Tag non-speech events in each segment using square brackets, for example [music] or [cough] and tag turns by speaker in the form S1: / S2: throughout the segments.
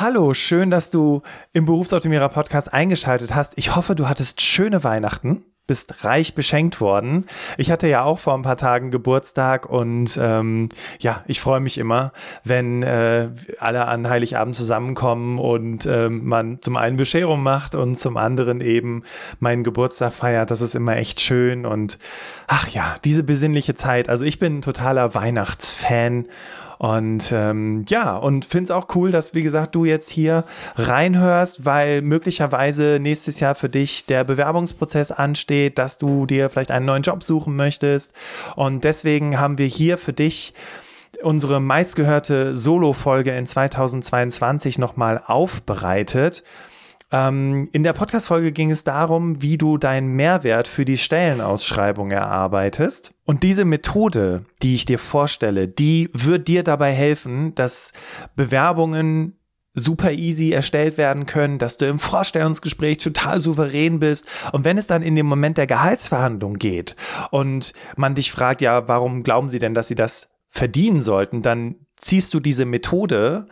S1: Hallo, schön, dass du im Berufsoptimierer Podcast eingeschaltet hast. Ich hoffe, du hattest schöne Weihnachten, bist reich beschenkt worden. Ich hatte ja auch vor ein paar Tagen Geburtstag und ähm, ja, ich freue mich immer, wenn äh, alle an Heiligabend zusammenkommen und ähm, man zum einen Bescherung macht und zum anderen eben meinen Geburtstag feiert. Das ist immer echt schön und ach ja, diese besinnliche Zeit. Also ich bin ein totaler Weihnachtsfan und ähm, ja, und finde es auch cool, dass, wie gesagt, du jetzt hier reinhörst, weil möglicherweise nächstes Jahr für dich der Bewerbungsprozess ansteht, dass du dir vielleicht einen neuen Job suchen möchtest. Und deswegen haben wir hier für dich unsere meistgehörte Solo-Folge in 2022 nochmal aufbereitet. Ähm, in der Podcast-Folge ging es darum, wie du deinen Mehrwert für die Stellenausschreibung erarbeitest. Und diese Methode, die ich dir vorstelle, die wird dir dabei helfen, dass Bewerbungen super easy erstellt werden können, dass du im Vorstellungsgespräch total souverän bist. Und wenn es dann in dem Moment der Gehaltsverhandlung geht und man dich fragt, ja, warum glauben Sie denn, dass Sie das verdienen sollten, dann ziehst du diese Methode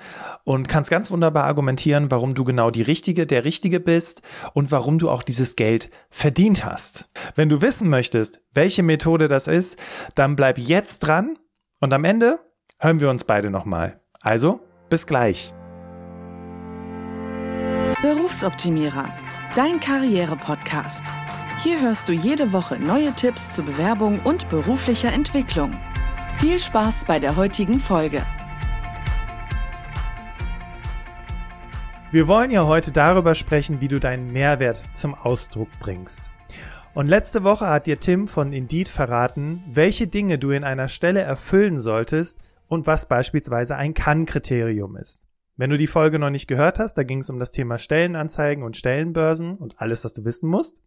S1: und kannst ganz wunderbar argumentieren, warum du genau die Richtige, der Richtige bist und warum du auch dieses Geld verdient hast. Wenn du wissen möchtest, welche Methode das ist, dann bleib jetzt dran und am Ende hören wir uns beide nochmal. Also, bis gleich.
S2: Berufsoptimierer, dein Karriere-Podcast. Hier hörst du jede Woche neue Tipps zur Bewerbung und beruflicher Entwicklung. Viel Spaß bei der heutigen Folge.
S1: Wir wollen ja heute darüber sprechen, wie du deinen Mehrwert zum Ausdruck bringst. Und letzte Woche hat dir Tim von Indeed verraten, welche Dinge du in einer Stelle erfüllen solltest und was beispielsweise ein Kann-Kriterium ist. Wenn du die Folge noch nicht gehört hast, da ging es um das Thema Stellenanzeigen und Stellenbörsen und alles, was du wissen musst,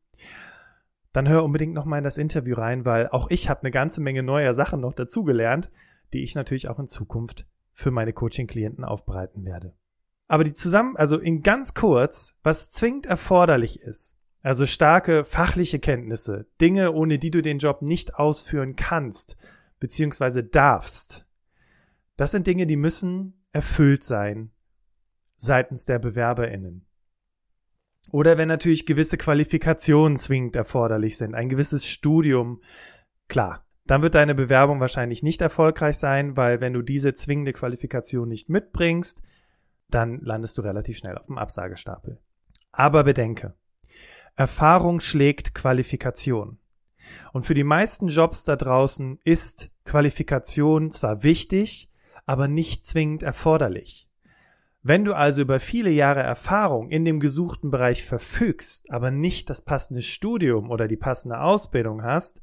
S1: dann hör unbedingt noch mal in das Interview rein, weil auch ich habe eine ganze Menge neuer Sachen noch dazugelernt, die ich natürlich auch in Zukunft für meine Coaching-Klienten aufbereiten werde. Aber die zusammen, also in ganz kurz, was zwingend erforderlich ist, also starke fachliche Kenntnisse, Dinge, ohne die du den Job nicht ausführen kannst, beziehungsweise darfst, das sind Dinge, die müssen erfüllt sein seitens der BewerberInnen. Oder wenn natürlich gewisse Qualifikationen zwingend erforderlich sind, ein gewisses Studium, klar, dann wird deine Bewerbung wahrscheinlich nicht erfolgreich sein, weil wenn du diese zwingende Qualifikation nicht mitbringst, dann landest du relativ schnell auf dem Absagestapel. Aber bedenke, Erfahrung schlägt Qualifikation. Und für die meisten Jobs da draußen ist Qualifikation zwar wichtig, aber nicht zwingend erforderlich. Wenn du also über viele Jahre Erfahrung in dem gesuchten Bereich verfügst, aber nicht das passende Studium oder die passende Ausbildung hast,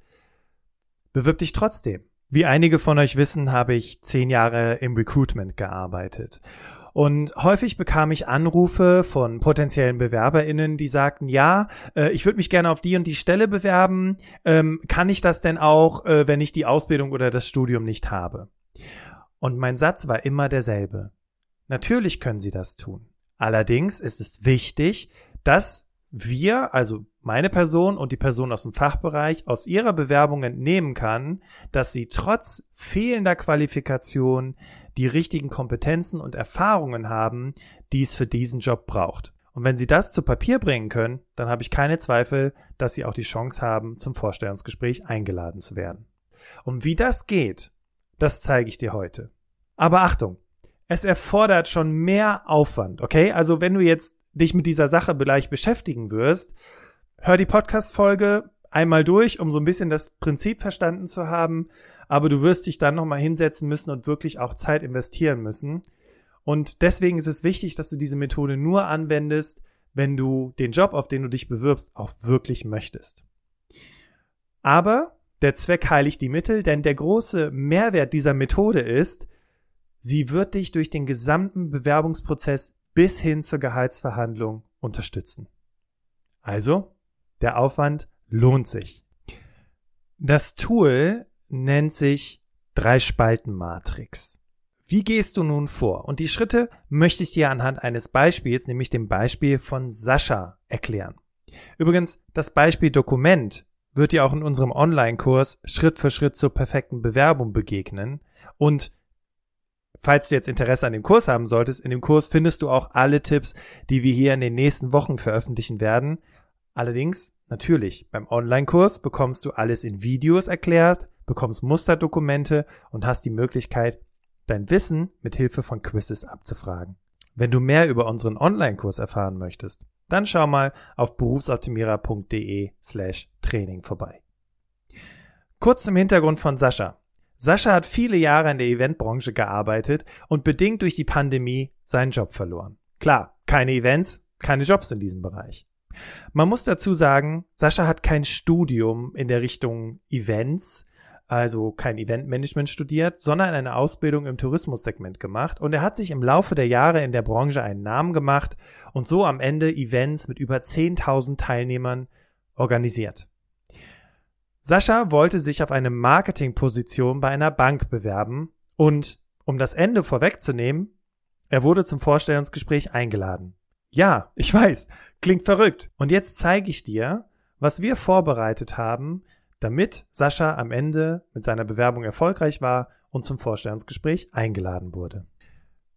S1: bewirb dich trotzdem. Wie einige von euch wissen, habe ich zehn Jahre im Recruitment gearbeitet. Und häufig bekam ich Anrufe von potenziellen BewerberInnen, die sagten, ja, äh, ich würde mich gerne auf die und die Stelle bewerben. Ähm, kann ich das denn auch, äh, wenn ich die Ausbildung oder das Studium nicht habe? Und mein Satz war immer derselbe. Natürlich können Sie das tun. Allerdings ist es wichtig, dass wir, also meine Person und die Person aus dem Fachbereich, aus ihrer Bewerbung entnehmen kann, dass sie trotz fehlender Qualifikation die richtigen Kompetenzen und Erfahrungen haben, die es für diesen Job braucht. Und wenn Sie das zu Papier bringen können, dann habe ich keine Zweifel, dass Sie auch die Chance haben, zum Vorstellungsgespräch eingeladen zu werden. Und wie das geht, das zeige ich dir heute. Aber Achtung, es erfordert schon mehr Aufwand, okay? Also wenn du jetzt dich mit dieser Sache vielleicht beschäftigen wirst, hör die Podcast-Folge einmal durch, um so ein bisschen das Prinzip verstanden zu haben aber du wirst dich dann nochmal hinsetzen müssen und wirklich auch Zeit investieren müssen. Und deswegen ist es wichtig, dass du diese Methode nur anwendest, wenn du den Job, auf den du dich bewirbst, auch wirklich möchtest. Aber der Zweck heiligt die Mittel, denn der große Mehrwert dieser Methode ist, sie wird dich durch den gesamten Bewerbungsprozess bis hin zur Gehaltsverhandlung unterstützen. Also, der Aufwand lohnt sich. Das Tool nennt sich Drei-Spalten-Matrix. Wie gehst du nun vor? Und die Schritte möchte ich dir anhand eines Beispiels, nämlich dem Beispiel von Sascha, erklären. Übrigens, das Beispiel Dokument wird dir auch in unserem Online-Kurs Schritt für Schritt zur perfekten Bewerbung begegnen. Und falls du jetzt Interesse an dem Kurs haben solltest, in dem Kurs findest du auch alle Tipps, die wir hier in den nächsten Wochen veröffentlichen werden. Allerdings, natürlich, beim Online-Kurs bekommst du alles in Videos erklärt, bekommst Musterdokumente und hast die Möglichkeit, dein Wissen mit Hilfe von Quizzes abzufragen. Wenn du mehr über unseren Online-Kurs erfahren möchtest, dann schau mal auf berufsoptimierer.de slash Training vorbei. Kurz zum Hintergrund von Sascha. Sascha hat viele Jahre in der Eventbranche gearbeitet und bedingt durch die Pandemie seinen Job verloren. Klar, keine Events, keine Jobs in diesem Bereich. Man muss dazu sagen, Sascha hat kein Studium in der Richtung Events, also kein Eventmanagement studiert, sondern eine Ausbildung im Tourismussegment gemacht und er hat sich im Laufe der Jahre in der Branche einen Namen gemacht und so am Ende Events mit über 10.000 Teilnehmern organisiert. Sascha wollte sich auf eine Marketingposition bei einer Bank bewerben und, um das Ende vorwegzunehmen, er wurde zum Vorstellungsgespräch eingeladen. Ja, ich weiß, klingt verrückt. Und jetzt zeige ich dir, was wir vorbereitet haben, damit Sascha am Ende mit seiner Bewerbung erfolgreich war und zum Vorstellungsgespräch eingeladen wurde.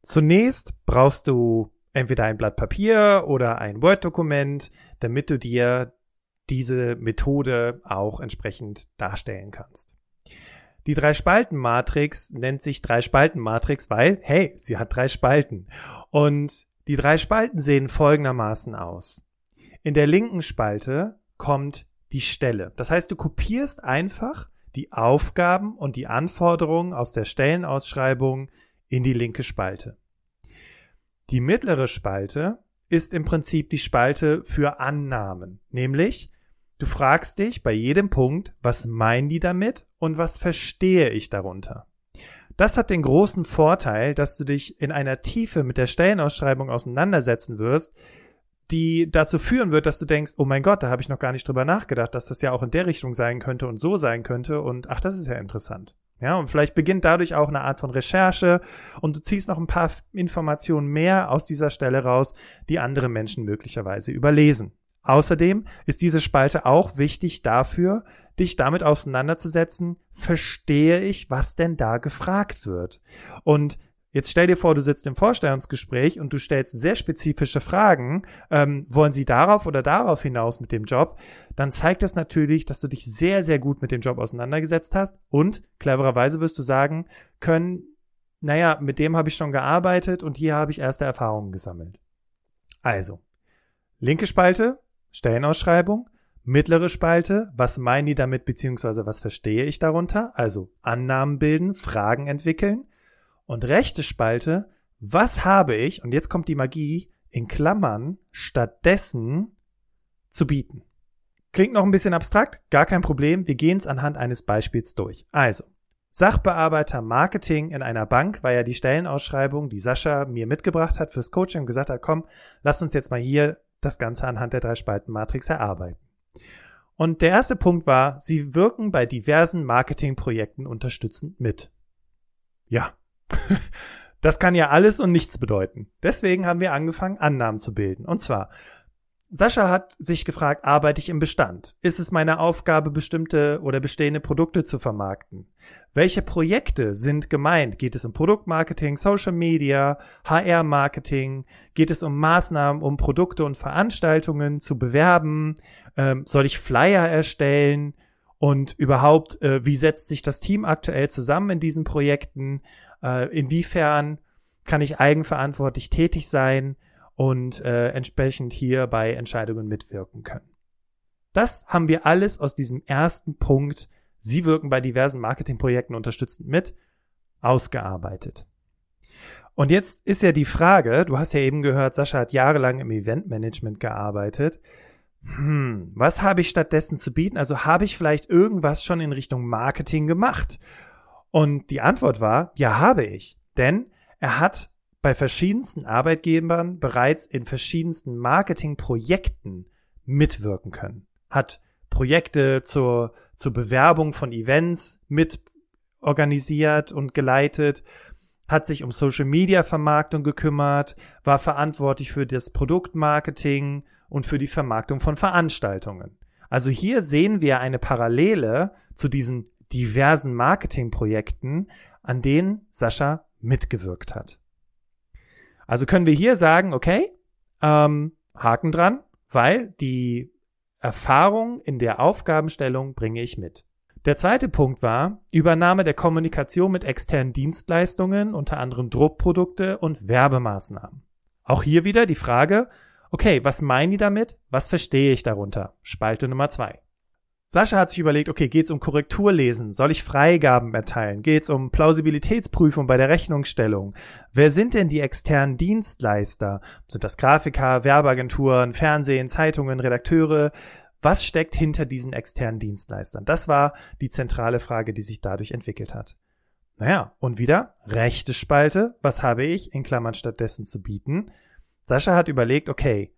S1: Zunächst brauchst du entweder ein Blatt Papier oder ein Word-Dokument, damit du dir diese Methode auch entsprechend darstellen kannst. Die Drei-Spalten-Matrix nennt sich Drei-Spalten-Matrix, weil, hey, sie hat drei Spalten. Und die drei Spalten sehen folgendermaßen aus. In der linken Spalte kommt die Stelle. Das heißt, du kopierst einfach die Aufgaben und die Anforderungen aus der Stellenausschreibung in die linke Spalte. Die mittlere Spalte ist im Prinzip die Spalte für Annahmen, nämlich du fragst dich bei jedem Punkt, was meinen die damit und was verstehe ich darunter. Das hat den großen Vorteil, dass du dich in einer Tiefe mit der Stellenausschreibung auseinandersetzen wirst, die dazu führen wird, dass du denkst, oh mein Gott, da habe ich noch gar nicht drüber nachgedacht, dass das ja auch in der Richtung sein könnte und so sein könnte und ach, das ist ja interessant. Ja, und vielleicht beginnt dadurch auch eine Art von Recherche und du ziehst noch ein paar Informationen mehr aus dieser Stelle raus, die andere Menschen möglicherweise überlesen. Außerdem ist diese Spalte auch wichtig dafür, dich damit auseinanderzusetzen, verstehe ich, was denn da gefragt wird. Und Jetzt stell dir vor, du sitzt im Vorstellungsgespräch und du stellst sehr spezifische Fragen. Ähm, wollen Sie darauf oder darauf hinaus mit dem Job? Dann zeigt das natürlich, dass du dich sehr, sehr gut mit dem Job auseinandergesetzt hast und clevererweise wirst du sagen können, naja, mit dem habe ich schon gearbeitet und hier habe ich erste Erfahrungen gesammelt. Also, linke Spalte, Stellenausschreibung, mittlere Spalte, was meinen die damit, beziehungsweise was verstehe ich darunter? Also Annahmen bilden, Fragen entwickeln und rechte Spalte, was habe ich, und jetzt kommt die Magie, in Klammern stattdessen zu bieten. Klingt noch ein bisschen abstrakt, gar kein Problem, wir gehen es anhand eines Beispiels durch. Also, Sachbearbeiter Marketing in einer Bank war ja die Stellenausschreibung, die Sascha mir mitgebracht hat fürs Coaching und gesagt hat, komm, lass uns jetzt mal hier das Ganze anhand der drei Spalten Matrix erarbeiten. Und der erste Punkt war, sie wirken bei diversen Marketingprojekten unterstützend mit. Ja, [laughs] das kann ja alles und nichts bedeuten. Deswegen haben wir angefangen, Annahmen zu bilden. Und zwar, Sascha hat sich gefragt, arbeite ich im Bestand? Ist es meine Aufgabe, bestimmte oder bestehende Produkte zu vermarkten? Welche Projekte sind gemeint? Geht es um Produktmarketing, Social Media, HR-Marketing? Geht es um Maßnahmen, um Produkte und Veranstaltungen zu bewerben? Ähm, soll ich Flyer erstellen? Und überhaupt, äh, wie setzt sich das Team aktuell zusammen in diesen Projekten? Äh, inwiefern kann ich eigenverantwortlich tätig sein und äh, entsprechend hier bei Entscheidungen mitwirken können. Das haben wir alles aus diesem ersten Punkt, Sie wirken bei diversen Marketingprojekten unterstützend mit, ausgearbeitet. Und jetzt ist ja die Frage, du hast ja eben gehört, Sascha hat jahrelang im Eventmanagement gearbeitet. Hm, was habe ich stattdessen zu bieten? Also habe ich vielleicht irgendwas schon in Richtung Marketing gemacht? Und die Antwort war, ja, habe ich. Denn er hat bei verschiedensten Arbeitgebern bereits in verschiedensten Marketingprojekten mitwirken können. Hat Projekte zur, zur Bewerbung von Events mit organisiert und geleitet, hat sich um Social Media Vermarktung gekümmert, war verantwortlich für das Produktmarketing und für die Vermarktung von Veranstaltungen. Also hier sehen wir eine Parallele zu diesen diversen Marketingprojekten, an denen Sascha mitgewirkt hat. Also können wir hier sagen, okay, ähm, Haken dran, weil die Erfahrung in der Aufgabenstellung bringe ich mit. Der zweite Punkt war Übernahme der Kommunikation mit externen Dienstleistungen, unter anderem Druckprodukte und Werbemaßnahmen. Auch hier wieder die Frage, okay, was meinen die damit? Was verstehe ich darunter? Spalte Nummer zwei. Sascha hat sich überlegt, okay, geht es um Korrekturlesen? Soll ich Freigaben erteilen? Geht es um Plausibilitätsprüfung bei der Rechnungsstellung? Wer sind denn die externen Dienstleister? Sind das Grafiker, Werbeagenturen, Fernsehen, Zeitungen, Redakteure? Was steckt hinter diesen externen Dienstleistern? Das war die zentrale Frage, die sich dadurch entwickelt hat. Naja, und wieder rechte Spalte. Was habe ich in Klammern stattdessen zu bieten? Sascha hat überlegt, okay,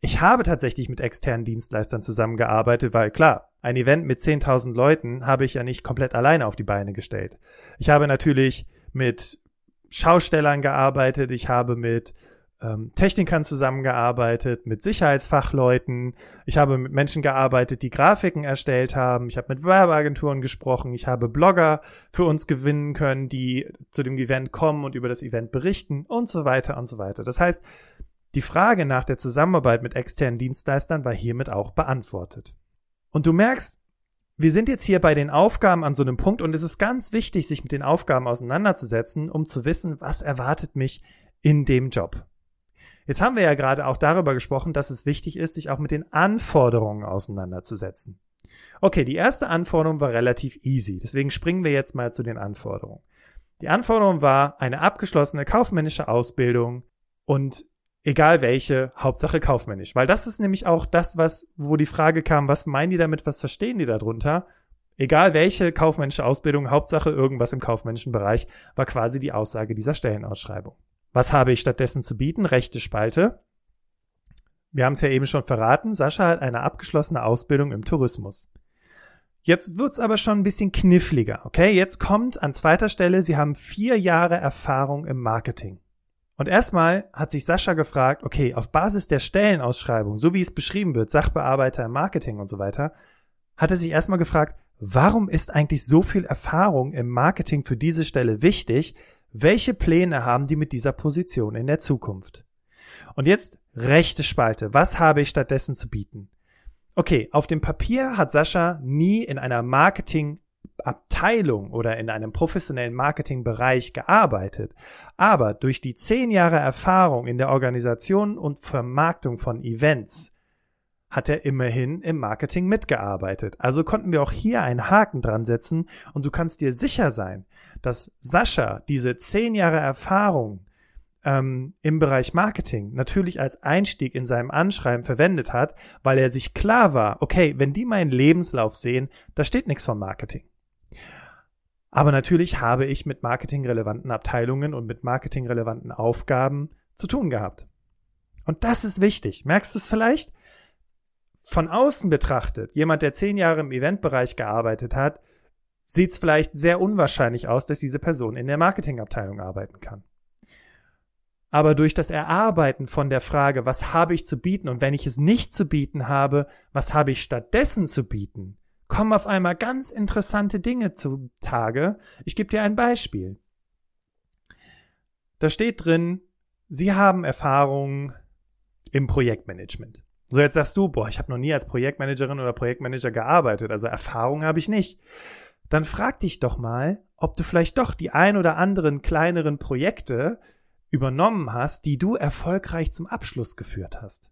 S1: ich habe tatsächlich mit externen Dienstleistern zusammengearbeitet, weil klar, ein Event mit 10.000 Leuten habe ich ja nicht komplett alleine auf die Beine gestellt. Ich habe natürlich mit Schaustellern gearbeitet, ich habe mit ähm, Technikern zusammengearbeitet, mit Sicherheitsfachleuten, ich habe mit Menschen gearbeitet, die Grafiken erstellt haben, ich habe mit Werbeagenturen gesprochen, ich habe Blogger für uns gewinnen können, die zu dem Event kommen und über das Event berichten und so weiter und so weiter. Das heißt, die Frage nach der Zusammenarbeit mit externen Dienstleistern war hiermit auch beantwortet. Und du merkst, wir sind jetzt hier bei den Aufgaben an so einem Punkt und es ist ganz wichtig, sich mit den Aufgaben auseinanderzusetzen, um zu wissen, was erwartet mich in dem Job. Jetzt haben wir ja gerade auch darüber gesprochen, dass es wichtig ist, sich auch mit den Anforderungen auseinanderzusetzen. Okay, die erste Anforderung war relativ easy, deswegen springen wir jetzt mal zu den Anforderungen. Die Anforderung war eine abgeschlossene kaufmännische Ausbildung und egal welche, Hauptsache kaufmännisch. Weil das ist nämlich auch das, was, wo die Frage kam, was meinen die damit, was verstehen die darunter? Egal welche kaufmännische Ausbildung, Hauptsache irgendwas im kaufmännischen Bereich, war quasi die Aussage dieser Stellenausschreibung. Was habe ich stattdessen zu bieten? Rechte Spalte. Wir haben es ja eben schon verraten, Sascha hat eine abgeschlossene Ausbildung im Tourismus. Jetzt wird's aber schon ein bisschen kniffliger, okay? Jetzt kommt an zweiter Stelle, Sie haben vier Jahre Erfahrung im Marketing. Und erstmal hat sich Sascha gefragt, okay, auf Basis der Stellenausschreibung, so wie es beschrieben wird, Sachbearbeiter im Marketing und so weiter, hat er sich erstmal gefragt, warum ist eigentlich so viel Erfahrung im Marketing für diese Stelle wichtig? Welche Pläne haben die mit dieser Position in der Zukunft? Und jetzt rechte Spalte. Was habe ich stattdessen zu bieten? Okay, auf dem Papier hat Sascha nie in einer Marketing Abteilung oder in einem professionellen Marketingbereich gearbeitet, aber durch die zehn Jahre Erfahrung in der Organisation und Vermarktung von Events hat er immerhin im Marketing mitgearbeitet. Also konnten wir auch hier einen Haken dran setzen und du kannst dir sicher sein, dass Sascha diese zehn Jahre Erfahrung ähm, im Bereich Marketing natürlich als Einstieg in seinem Anschreiben verwendet hat, weil er sich klar war, okay, wenn die meinen Lebenslauf sehen, da steht nichts vom Marketing. Aber natürlich habe ich mit marketingrelevanten Abteilungen und mit marketingrelevanten Aufgaben zu tun gehabt. Und das ist wichtig. Merkst du es vielleicht? Von außen betrachtet, jemand, der zehn Jahre im Eventbereich gearbeitet hat, sieht es vielleicht sehr unwahrscheinlich aus, dass diese Person in der Marketingabteilung arbeiten kann. Aber durch das Erarbeiten von der Frage, was habe ich zu bieten und wenn ich es nicht zu bieten habe, was habe ich stattdessen zu bieten, kommen auf einmal ganz interessante Dinge zutage. Ich gebe dir ein Beispiel. Da steht drin, Sie haben Erfahrung im Projektmanagement. So jetzt sagst du, boah, ich habe noch nie als Projektmanagerin oder Projektmanager gearbeitet, also Erfahrung habe ich nicht. Dann frag dich doch mal, ob du vielleicht doch die ein oder anderen kleineren Projekte übernommen hast, die du erfolgreich zum Abschluss geführt hast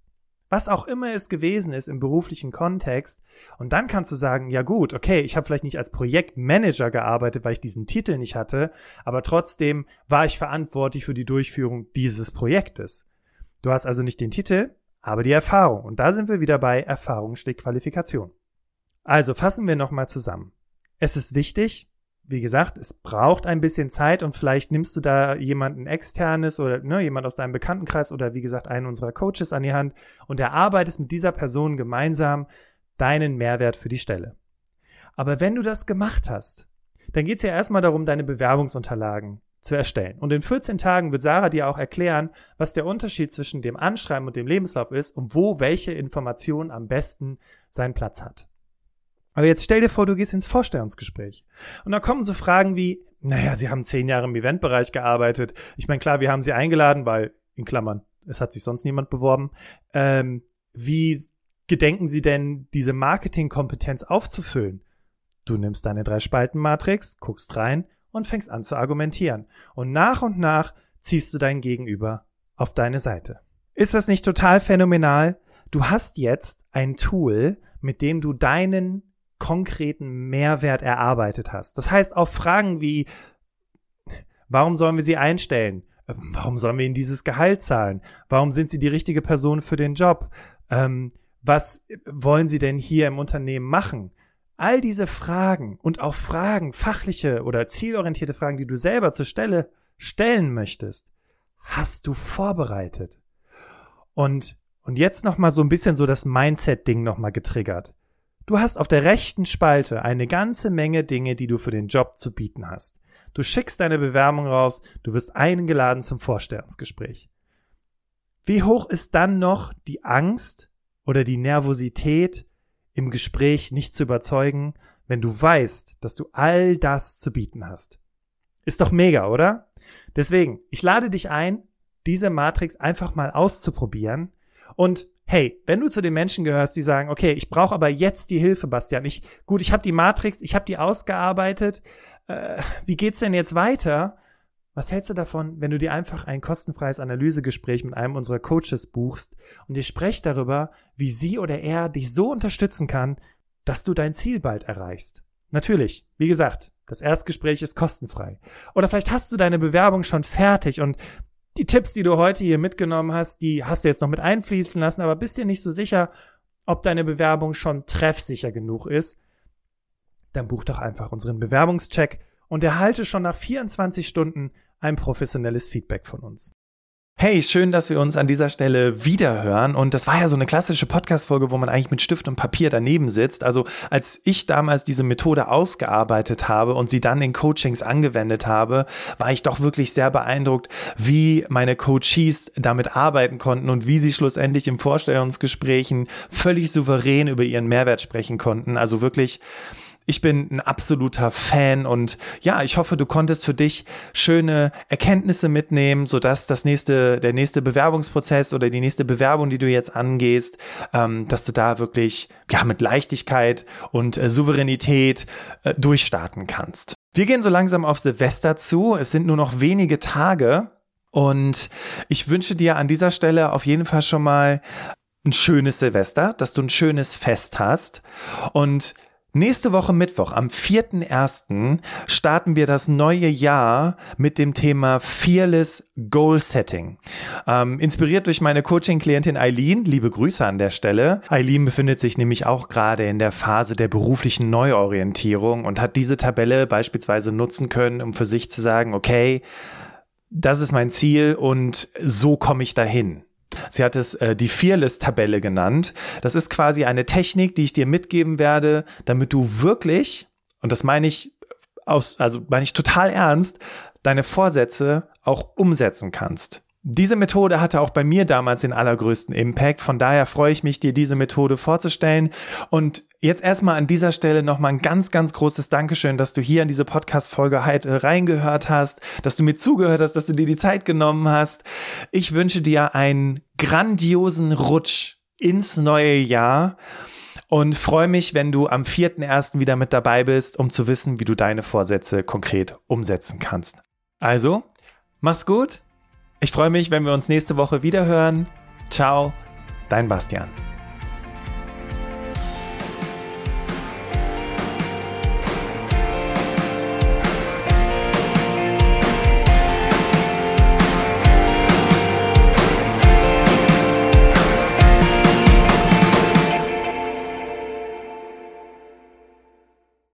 S1: was auch immer es gewesen ist im beruflichen Kontext. Und dann kannst du sagen, ja gut, okay, ich habe vielleicht nicht als Projektmanager gearbeitet, weil ich diesen Titel nicht hatte, aber trotzdem war ich verantwortlich für die Durchführung dieses Projektes. Du hast also nicht den Titel, aber die Erfahrung. Und da sind wir wieder bei Erfahrung steht Qualifikation. Also fassen wir nochmal zusammen. Es ist wichtig, wie gesagt, es braucht ein bisschen Zeit und vielleicht nimmst du da jemanden externes oder ne, jemand aus deinem Bekanntenkreis oder wie gesagt einen unserer Coaches an die Hand und erarbeitest mit dieser Person gemeinsam deinen Mehrwert für die Stelle. Aber wenn du das gemacht hast, dann geht es ja erstmal darum, deine Bewerbungsunterlagen zu erstellen. Und in 14 Tagen wird Sarah dir auch erklären, was der Unterschied zwischen dem Anschreiben und dem Lebenslauf ist und wo welche Information am besten seinen Platz hat. Aber jetzt stell dir vor, du gehst ins Vorstellungsgespräch. Und da kommen so Fragen wie, naja, sie haben zehn Jahre im Eventbereich gearbeitet. Ich meine, klar, wir haben sie eingeladen, weil, in Klammern, es hat sich sonst niemand beworben. Ähm, wie gedenken sie denn, diese Marketingkompetenz aufzufüllen? Du nimmst deine Drei-Spalten-Matrix, guckst rein und fängst an zu argumentieren. Und nach und nach ziehst du dein Gegenüber auf deine Seite. Ist das nicht total phänomenal? Du hast jetzt ein Tool, mit dem du deinen konkreten Mehrwert erarbeitet hast. Das heißt, auf Fragen wie, warum sollen wir sie einstellen? Warum sollen wir ihnen dieses Gehalt zahlen? Warum sind sie die richtige Person für den Job? Ähm, was wollen sie denn hier im Unternehmen machen? All diese Fragen und auch Fragen, fachliche oder zielorientierte Fragen, die du selber zur Stelle stellen möchtest, hast du vorbereitet. Und, und jetzt nochmal so ein bisschen so das Mindset-Ding nochmal getriggert. Du hast auf der rechten Spalte eine ganze Menge Dinge, die du für den Job zu bieten hast. Du schickst deine Bewerbung raus, du wirst eingeladen zum Vorstellungsgespräch. Wie hoch ist dann noch die Angst oder die Nervosität, im Gespräch nicht zu überzeugen, wenn du weißt, dass du all das zu bieten hast? Ist doch mega, oder? Deswegen, ich lade dich ein, diese Matrix einfach mal auszuprobieren und hey, wenn du zu den Menschen gehörst, die sagen, okay, ich brauche aber jetzt die Hilfe, Bastian. Ich, gut, ich habe die Matrix, ich habe die ausgearbeitet. Äh, wie geht's denn jetzt weiter? Was hältst du davon, wenn du dir einfach ein kostenfreies Analysegespräch mit einem unserer Coaches buchst und ihr sprecht darüber, wie sie oder er dich so unterstützen kann, dass du dein Ziel bald erreichst? Natürlich, wie gesagt, das Erstgespräch ist kostenfrei. Oder vielleicht hast du deine Bewerbung schon fertig und die Tipps, die du heute hier mitgenommen hast, die hast du jetzt noch mit einfließen lassen, aber bist dir nicht so sicher, ob deine Bewerbung schon treffsicher genug ist, dann buch doch einfach unseren Bewerbungscheck und erhalte schon nach 24 Stunden ein professionelles Feedback von uns. Hey, schön, dass wir uns an dieser Stelle wiederhören. Und das war ja so eine klassische Podcast-Folge, wo man eigentlich mit Stift und Papier daneben sitzt. Also als ich damals diese Methode ausgearbeitet habe und sie dann in Coachings angewendet habe, war ich doch wirklich sehr beeindruckt, wie meine Coaches damit arbeiten konnten und wie sie schlussendlich im Vorstellungsgesprächen völlig souverän über ihren Mehrwert sprechen konnten. Also wirklich ich bin ein absoluter Fan und ja, ich hoffe, du konntest für dich schöne Erkenntnisse mitnehmen, sodass das nächste, der nächste Bewerbungsprozess oder die nächste Bewerbung, die du jetzt angehst, ähm, dass du da wirklich ja mit Leichtigkeit und äh, Souveränität äh, durchstarten kannst. Wir gehen so langsam auf Silvester zu. Es sind nur noch wenige Tage. Und ich wünsche dir an dieser Stelle auf jeden Fall schon mal ein schönes Silvester, dass du ein schönes Fest hast. Und Nächste Woche Mittwoch, am 4.1. starten wir das neue Jahr mit dem Thema Fearless Goal Setting. Ähm, inspiriert durch meine Coaching-Klientin Eileen, liebe Grüße an der Stelle. Eileen befindet sich nämlich auch gerade in der Phase der beruflichen Neuorientierung und hat diese Tabelle beispielsweise nutzen können, um für sich zu sagen, okay, das ist mein Ziel und so komme ich dahin. Sie hat es äh, die Fearless-Tabelle genannt. Das ist quasi eine Technik, die ich dir mitgeben werde, damit du wirklich, und das meine ich aus, also meine ich total ernst, deine Vorsätze auch umsetzen kannst. Diese Methode hatte auch bei mir damals den allergrößten Impact. Von daher freue ich mich, dir diese Methode vorzustellen. Und jetzt erstmal an dieser Stelle nochmal ein ganz, ganz großes Dankeschön, dass du hier in diese Podcast-Folge halt äh, reingehört hast, dass du mir zugehört hast, dass du dir die Zeit genommen hast. Ich wünsche dir einen grandiosen Rutsch ins neue Jahr und freue mich, wenn du am 4.1. wieder mit dabei bist, um zu wissen, wie du deine Vorsätze konkret umsetzen kannst. Also, mach's gut ich freue mich, wenn wir uns nächste Woche wieder hören. Ciao, dein Bastian.